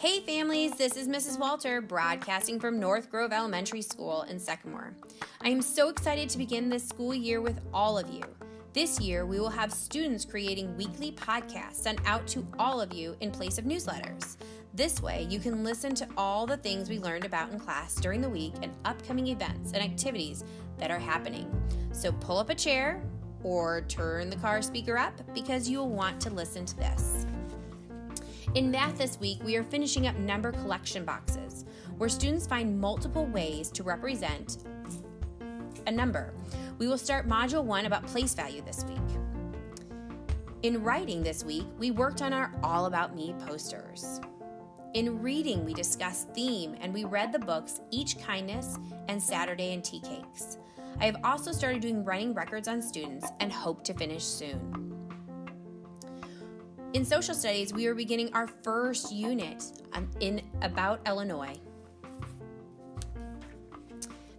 Hey families, this is Mrs. Walter broadcasting from North Grove Elementary School in Sycamore. I am so excited to begin this school year with all of you. This year, we will have students creating weekly podcasts sent out to all of you in place of newsletters. This way, you can listen to all the things we learned about in class during the week and upcoming events and activities that are happening. So pull up a chair or turn the car speaker up because you will want to listen to this. In math this week, we are finishing up number collection boxes, where students find multiple ways to represent a number. We will start Module 1 about place value this week. In writing this week, we worked on our All About Me posters. In reading, we discussed theme and we read the books Each Kindness and Saturday and Tea Cakes. I have also started doing running records on students and hope to finish soon. In social studies, we are beginning our first unit um, in About Illinois.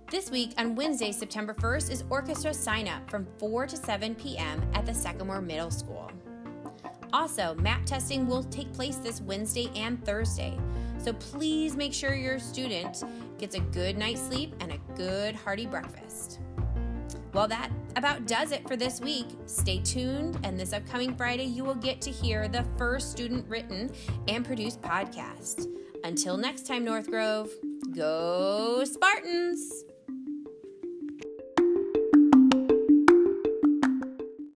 This week, on Wednesday, September 1st, is orchestra sign up from 4 to 7 p.m. at the Sycamore Middle School. Also, MAP testing will take place this Wednesday and Thursday, so please make sure your student gets a good night's sleep and a good hearty breakfast. Well, that about does it for this week. Stay tuned, and this upcoming Friday, you will get to hear the first student written and produced podcast. Until next time, North Grove, go Spartans!